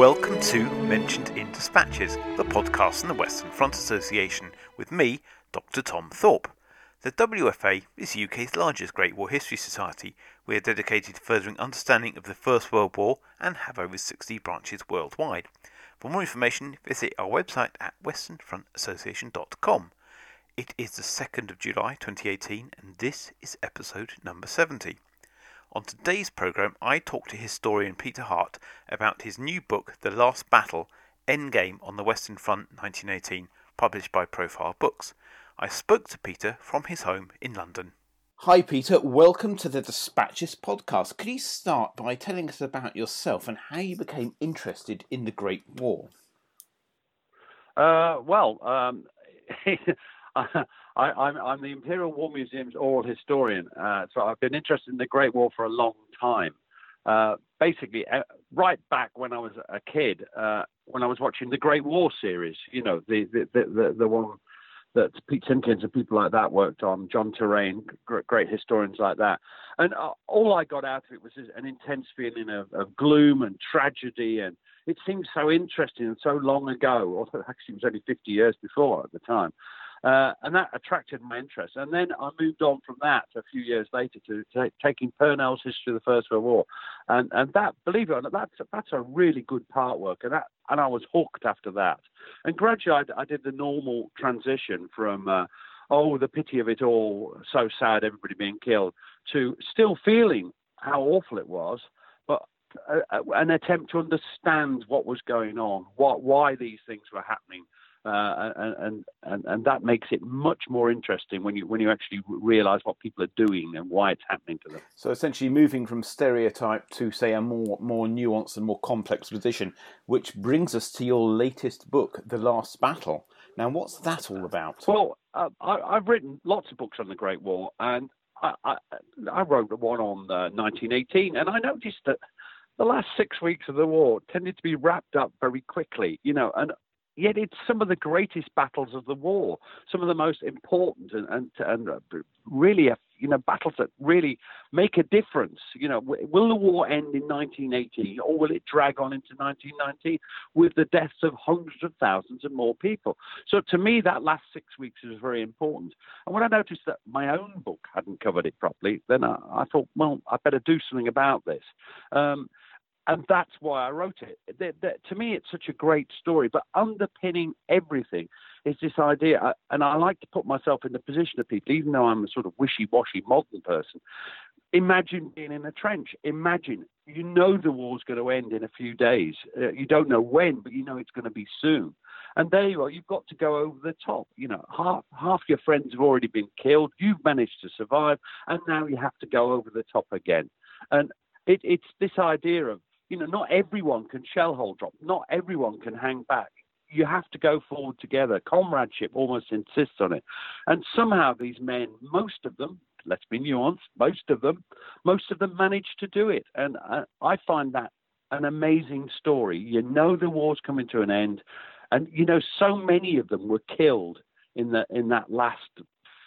Welcome to Mentioned in Dispatches, the podcast from the Western Front Association, with me, Dr. Tom Thorpe. The WFA is the UK's largest Great War History Society. We are dedicated to furthering understanding of the First World War and have over 60 branches worldwide. For more information, visit our website at westernfrontassociation.com. It is the 2nd of July 2018 and this is episode number 70. On today's programme, I talk to historian Peter Hart about his new book, The Last Battle Endgame on the Western Front 1918, published by Profile Books. I spoke to Peter from his home in London. Hi, Peter. Welcome to the Dispatches podcast. Could you start by telling us about yourself and how you became interested in the Great War? Uh, well, um, I, am the Imperial War Museum's oral historian, uh, so I've been interested in the Great War for a long time. Uh, basically, uh, right back when I was a kid, uh, when I was watching the Great War series, you know, the the the, the, one that Pete Simkins and people like that worked on, John Terraine, great, great historians like that. And uh, all I got out of it was an intense feeling of, of, gloom and tragedy. And it seemed so interesting and so long ago, although actually it was only 50 years before at the time. Uh, and that attracted my interest. And then I moved on from that a few years later to, taking Purnell's History of the First World War, and and that, believe it or not, that's that's a really good part work, and that and I was hooked after that. And gradually, I, I did the normal transition from. Uh, oh, the pity of it all, so sad, everybody being killed, to still feeling how awful it was, but uh, uh an attempt to understand what was going on, what, why these things were happening, uh, and, and and that makes it much more interesting when you when you actually realise what people are doing and why it's happening to them. So essentially, moving from stereotype to say a more more nuanced and more complex position, which brings us to your latest book, The Last Battle. Now, what's that all about? Well, uh, I, have written lots of books on the Great War, and I, I, I wrote one on uh, 1918, and I noticed that the last six weeks of the war tended to be wrapped up very quickly, you know, and yet it's some of the greatest battles of the war, some of the most important and and, and uh, really, you know, battles that really make a difference. You know, will the war end in 1918 or will it drag on into 1919 with the deaths of hundreds of thousands and more people? So to me, that last six weeks is very important. And when I noticed that my own book hadn't covered it properly, then I, I thought, well, I better do something about this. Um, and that's why I wrote it. That, that, to me, it's such a great story, but underpinning everything is this idea. Uh, and I like to put myself in the position of people, even though I'm a sort of wishy-washy modern person. Imagine being in a trench. Imagine you know the war's going to end in a few days. Uh, you don't know when, but you know it's going to be soon. And there you are. You've got to go over the top. You know, half half your friends have already been killed. You've managed to survive, and now you have to go over the top again. And it, it's this idea of you know, not everyone can shell hole drop. Not everyone can hang back. You have to go forward together. Comradeship almost insists on it. And somehow these men, most of them, let's be nuanced, most of them, most of them managed to do it. And I, I find that an amazing story. You know the war's coming to an end, and you know so many of them were killed in the in that last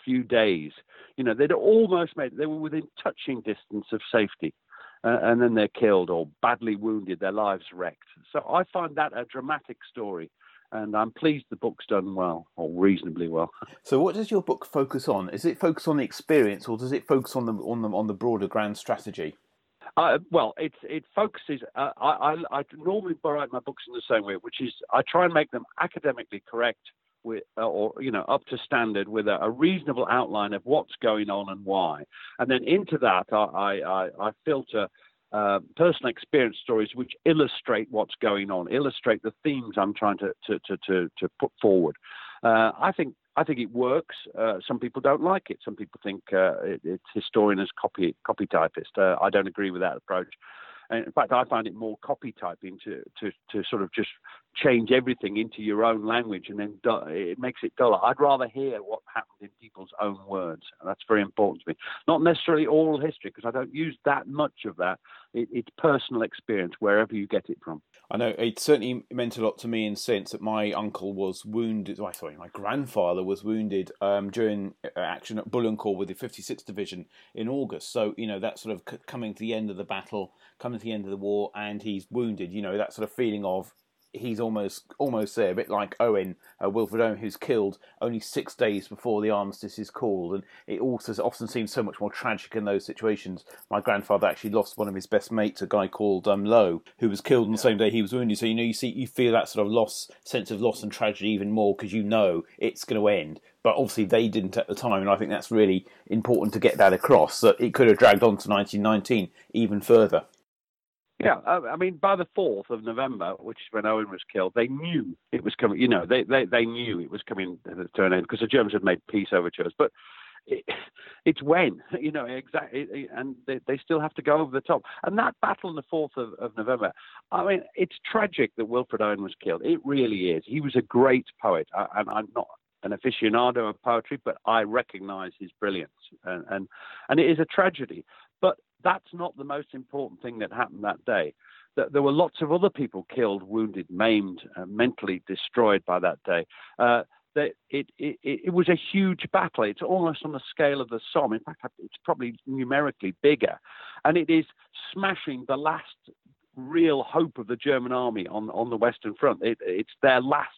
few days. You know they'd almost made they were within touching distance of safety uh, and then they're killed or badly wounded, their lives wrecked. So I find that a dramatic story, and I'm pleased the book's done well or reasonably well. So, what does your book focus on? Is it focus on the experience, or does it focus on the on the on the broader grand strategy? Uh, well, it it focuses. Uh, I, I, I normally write my books in the same way, which is I try and make them academically correct with, uh, or you know, up to standard with a, a, reasonable outline of what's going on and why, and then into that I I, I filter. Uh, personal experience stories which illustrate what's going on, illustrate the themes I'm trying to to to to, to put forward. Uh, I think I think it works. Uh, some people don't like it. Some people think uh, it, it's historian as copy copy typist. Uh, I don't agree with that approach. And in fact, I find it more copy typing to, to, to sort of just change everything into your own language and then it makes it duller. I'd rather hear what happened in people's own words. And that's very important to me. Not necessarily oral history, because I don't use that much of that. It, it's personal experience, wherever you get it from. I know it certainly meant a lot to me in the sense that my uncle was wounded. Oh, sorry, my grandfather was wounded um, during action at Bullecourt with the 56th Division in August. So, you know, that sort of coming to the end of the battle, coming to the end of the war, and he's wounded, you know, that sort of feeling of he's almost almost there, a bit like Owen, uh, Wilfred Owen, who's killed only six days before the armistice is called, and it also often seems so much more tragic in those situations. My grandfather actually lost one of his best mates, a guy called um, Lowe, who was killed on the same day he was wounded. So you know, you see, you feel that sort of loss, sense of loss and tragedy even more because you know it's going to end. But obviously they didn't at the time, and I think that's really important to get that across. That it could have dragged on to 1919 even further. Yeah, I mean, by the fourth of November, which is when Owen was killed, they knew it was coming. You know, they they, they knew it was coming to an end because the Germans had made peace overtures. But it, it's when, you know, exactly, and they, they still have to go over the top. And that battle on the fourth of, of November, I mean, it's tragic that Wilfred Owen was killed. It really is. He was a great poet, and I'm not an aficionado of poetry, but I recognise his brilliance, and, and and it is a tragedy. That's not the most important thing that happened that day. There were lots of other people killed, wounded, maimed, uh, mentally destroyed by that day. Uh, it, it, it, it, was a huge battle. It's almost on the scale of the Somme. In fact, it's probably numerically bigger. And it is smashing the last real hope of the German army on, on the Western Front. It, it's their last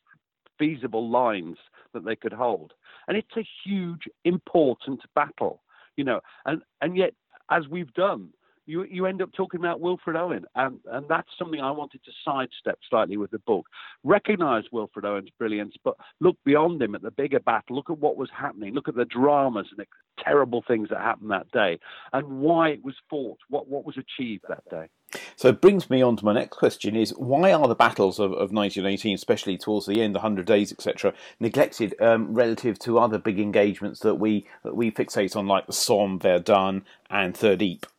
feasible lines that they could hold. And it's a huge, important battle, you know. And, and yet as we've done, you you end up talking about Wilfred Owen, and and that's something I wanted to sidestep slightly with the book. Recognize Wilfred Owen's brilliance, but look beyond him at the bigger battle. Look at what was happening. Look at the dramas and the terrible things that happened that day, and why it was fought. What what was achieved that day. So it brings me on to my next question: Is why are the battles of, of 1918, especially towards the end, the Hundred Days, etc., neglected um, relative to other big engagements that we that we fixate on, like the Somme, Verdun, and Third Ypres?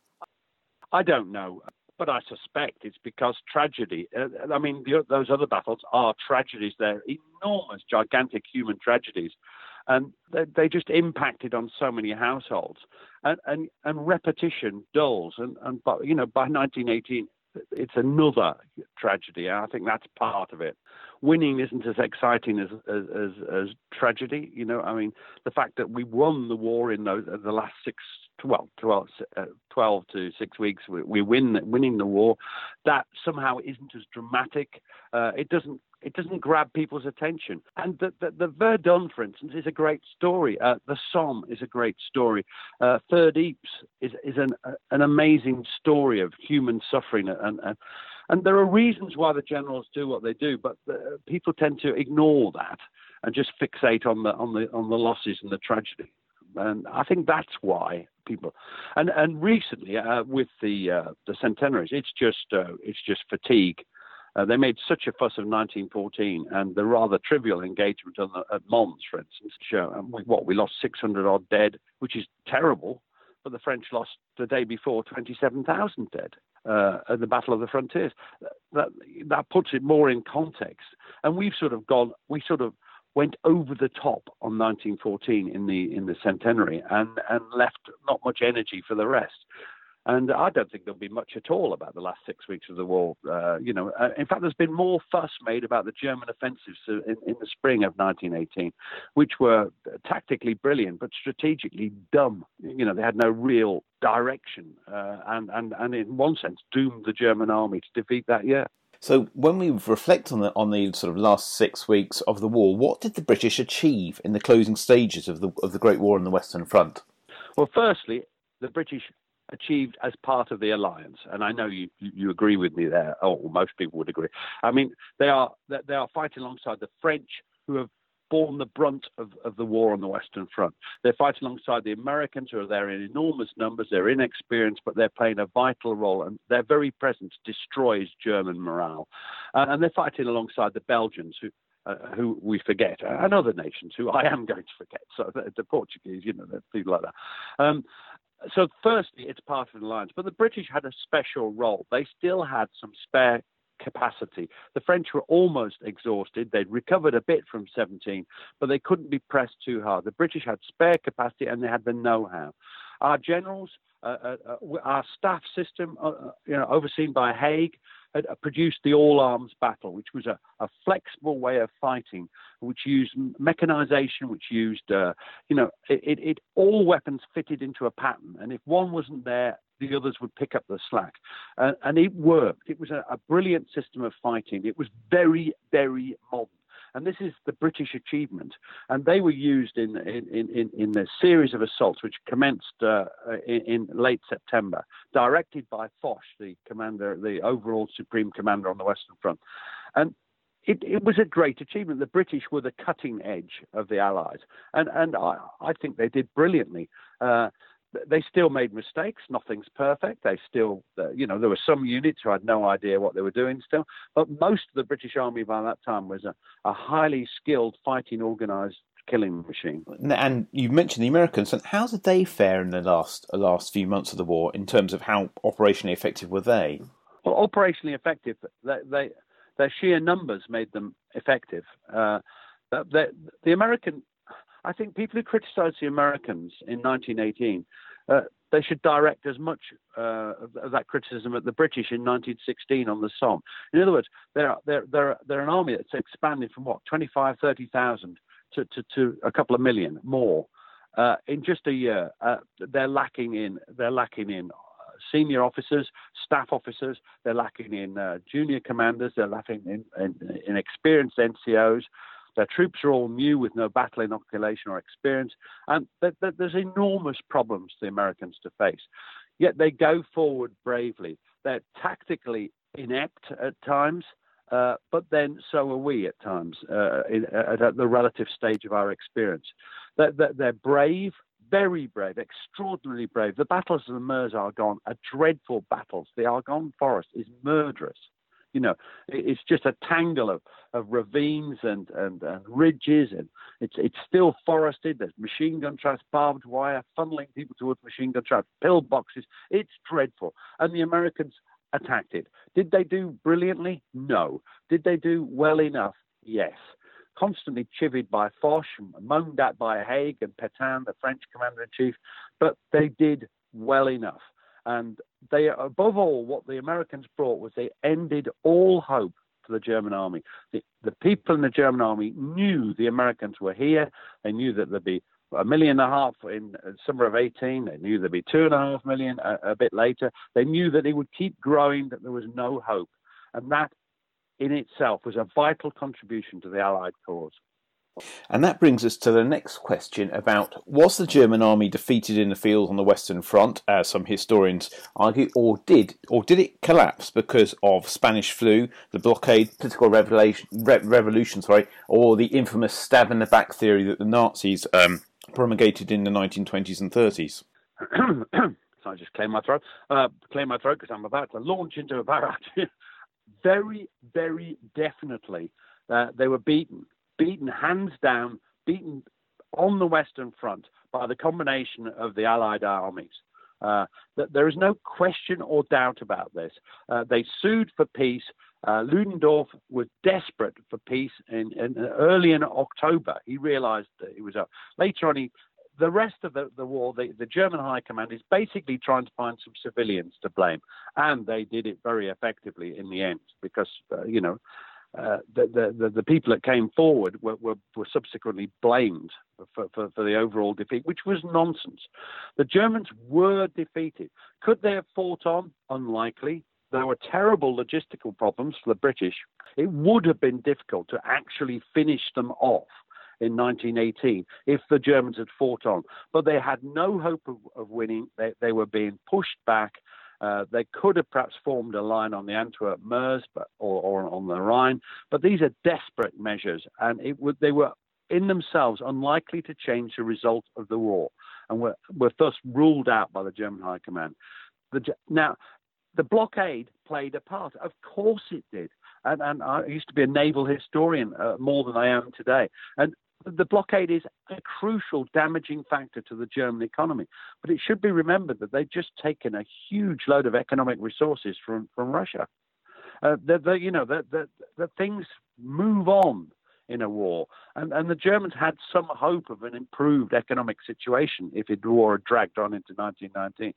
I don't know, but I suspect it's because tragedy. Uh, I mean, the, those other battles are tragedies. They're enormous, gigantic human tragedies, and they, they just impacted on so many households. And and, and repetition dulls. And and but you know, by 1918, it's another tragedy. I think that's part of it. Winning isn't as exciting as as as, as tragedy. You know, I mean, the fact that we won the war in those the last six, well, 12, uh, 12 to six weeks, we, we win winning the war. That somehow isn't as dramatic. Uh, it doesn't it doesn't grab people's attention. And the, the, the Verdun, for instance, is a great story. Uh, the Somme is a great story. Uh, Third Ypres is, is an, uh, an amazing story of human suffering. And, and, and there are reasons why the generals do what they do, but the, people tend to ignore that and just fixate on the, on the, on the losses and the tragedy. And I think that's why people. And and recently uh, with the uh, the centenaries, it's just uh, it's just fatigue uh, they made such a fuss of 1914 and the rather trivial engagement the, at Mons, for instance. Show, um, what we lost 600 odd dead, which is terrible, but the French lost the day before 27,000 dead. Uh, at the Battle of the Frontiers, that that puts it more in context. And we've sort of gone, we sort of went over the top on 1914 in the in the centenary and and left not much energy for the rest. And I don't think there'll be much at all about the last six weeks of the war. Uh, you know, uh, in fact, there's been more fuss made about the German offensives in, in, the spring of 1918, which were tactically brilliant but strategically dumb. You know, they had no real direction, uh, and and and in one sense doomed the German army to defeat that year. So, when we reflect on the on the sort of last six weeks of the war, what did the British achieve in the closing stages of the of the Great War on the Western Front? Well, firstly, the British achieved as part of the alliance. And I know you, you agree with me there, or most people would agree. I mean, they are they are fighting alongside the French, who have borne the brunt of, of the war on the Western Front. They're fighting alongside the Americans, who are there in enormous numbers. They're inexperienced, but they're playing a vital role, and their very presence destroys German morale. Uh, and they're fighting alongside the Belgians, who uh, who we forget, and other nations who I am going to forget. So the, the Portuguese, you know, people like that. Um, so, firstly, it's part of an alliance, but the British had a special role. They still had some spare capacity. The French were almost exhausted. They'd recovered a bit from 17, but they couldn't be pressed too hard. The British had spare capacity and they had the know-how. Our generals, uh, uh, uh our staff system, uh, uh, you know, overseen by Haig, produced the all arms battle, which was a, a, flexible way of fighting, which used mechanization, which used, uh, you know, it, it, it, all weapons fitted into a pattern. And if one wasn't there, the others would pick up the slack. Uh, and it worked. It was a, a brilliant system of fighting. It was very, very modern. And this is the British achievement. And they were used in, in, in, in the series of assaults which commenced uh, in, in, late September, directed by Foch, the commander, the overall supreme commander on the Western Front. And it, it, was a great achievement. The British were the cutting edge of the Allies, and and I, I think they did brilliantly. Uh, they still made mistakes. Nothing's perfect. They still, uh, you know, there were some units who had no idea what they were doing still. But most of the British Army by that time was a, a highly skilled, fighting, organised killing machine. And you mentioned the Americans. And how did they fare in the last last few months of the war in terms of how operationally effective were they? Well, operationally effective. They, they their sheer numbers made them effective. Uh, the, the American I think people who criticise the Americans in 1918, uh, they should direct as much uh, of that criticism at the British in 1916 on the Somme. In other words, they're, they're, they're, they're an army that's expanded from what, 25, 30,000 to, to, to a couple of million more. Uh, in just a year, uh, they're lacking in they're lacking in senior officers, staff officers. They're lacking in uh, junior commanders. They're lacking in, in, in experienced NCOs. Their troops are all new with no battle inoculation or experience, and there's enormous problems for the Americans to face. Yet they go forward bravely. They're tactically inept at times, uh, but then so are we at times uh, at, at, the relative stage of our experience. They're, they're, brave, very brave, extraordinarily brave. The battles of the Meuse Argonne are dreadful battles. The Argonne forest is murderous. You know, it's just a tangle of, of ravines and, and, and ridges, and it's it's still forested. There's machine gun traps, barbed wire, funneling people towards machine gun traps, pillboxes. It's dreadful, and the Americans attacked it. Did they do brilliantly? No. Did they do well enough? Yes constantly chivied by Foch, moaned at by Haig and Pétain, the French commander in chief, but they did well enough. And they, above all, what the Americans brought was they ended all hope for the German army. The, the people in the German army knew the Americans were here. They knew that there'd be a million and a half in uh, summer of 18. They knew there'd be two and a half million a, a bit later. They knew that it would keep growing, that there was no hope. And that in itself was a vital contribution to the Allied cause. And that brings us to the next question about was the German army defeated in the field on the Western Front, as some historians argue, or did or did it collapse because of Spanish flu, the blockade, political revolution, re- revolution sorry, or the infamous stab in the back theory that the Nazis um, promulgated in the 1920s and 30s? so I just clear my throat. Uh, clear my throat because I'm about to launch into a barrage. very, very definitely, uh, they were beaten beaten hands down, beaten on the Western Front by the combination of the Allied armies. Uh, there is no question or doubt about this. Uh, they sued for peace. Uh, Ludendorff was desperate for peace in, in, early in October. He realized that it was up. Later on, he, the rest of the, the war, the, the, German High Command is basically trying to find some civilians to blame, and they did it very effectively in the end because uh, you know uh, the, the, the, people that came forward were, were, were subsequently blamed for, for, for, the overall defeat, which was nonsense. The Germans were defeated. Could they have fought on? Unlikely. There were terrible logistical problems for the British. It would have been difficult to actually finish them off in 1918 if the Germans had fought on. But they had no hope of, of winning. They, they were being pushed back uh, they could have perhaps formed a line on the Antwerp Meuse, but or, or, on the Rhine, but these are desperate measures, and it would they were in themselves unlikely to change the result of the war, and were, were thus ruled out by the German High Command. The, now, the blockade played a part. Of course, it did. And, and I used to be a naval historian uh, more than I am today. And the blockade is a crucial damaging factor to the German economy. But it should be remembered that they've just taken a huge load of economic resources from, from Russia. Uh, that, that you know that that that things move on in a war, and and the Germans had some hope of an improved economic situation if the war had dragged on into 1919.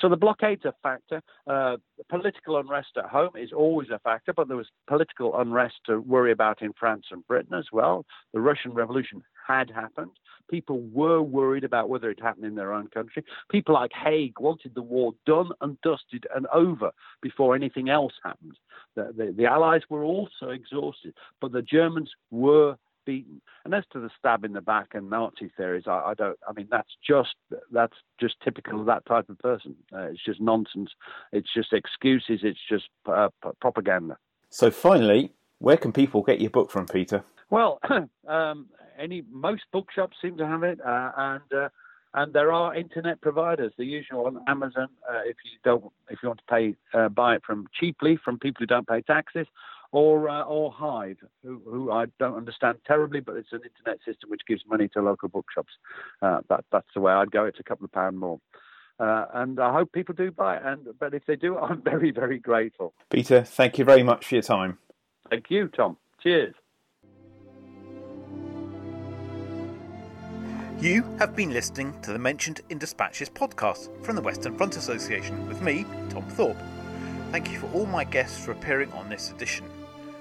So the blockade's a factor. Uh, political unrest at home is always a factor, but there was political unrest to worry about in France and Britain as well. The Russian Revolution had happened. People were worried about whether it happened in their own country. People like Haig wanted the war done and dusted and over before anything else happened. The, the, the Allies were also exhausted, but the Germans were beaten. And as to the stab in the back and Nazi theories, I, I don't. I mean, that's just that's just typical of that type of person. Uh, it's just nonsense. It's just excuses. It's just uh, propaganda. So finally, where can people get your book from, Peter? Well, um, any most bookshops seem to have it, uh, and uh, and there are internet providers, the usual on Amazon. Uh, if you don't, if you want to pay, uh, buy it from cheaply from people who don't pay taxes, or uh, or Hive, who, who, I don't understand terribly, but it's an internet system which gives money to local bookshops. Uh, that, that's the way I'd go. It's a couple of pound more. Uh, and I hope people do buy it. And but if they do, I'm very very grateful. Peter, thank you very much for your time. Thank you, Tom. Cheers. You have been listening to the Mentioned in Dispatches podcast from the Western Front Association with me, Tom Thorpe. Thank you for all my guests for appearing on this edition.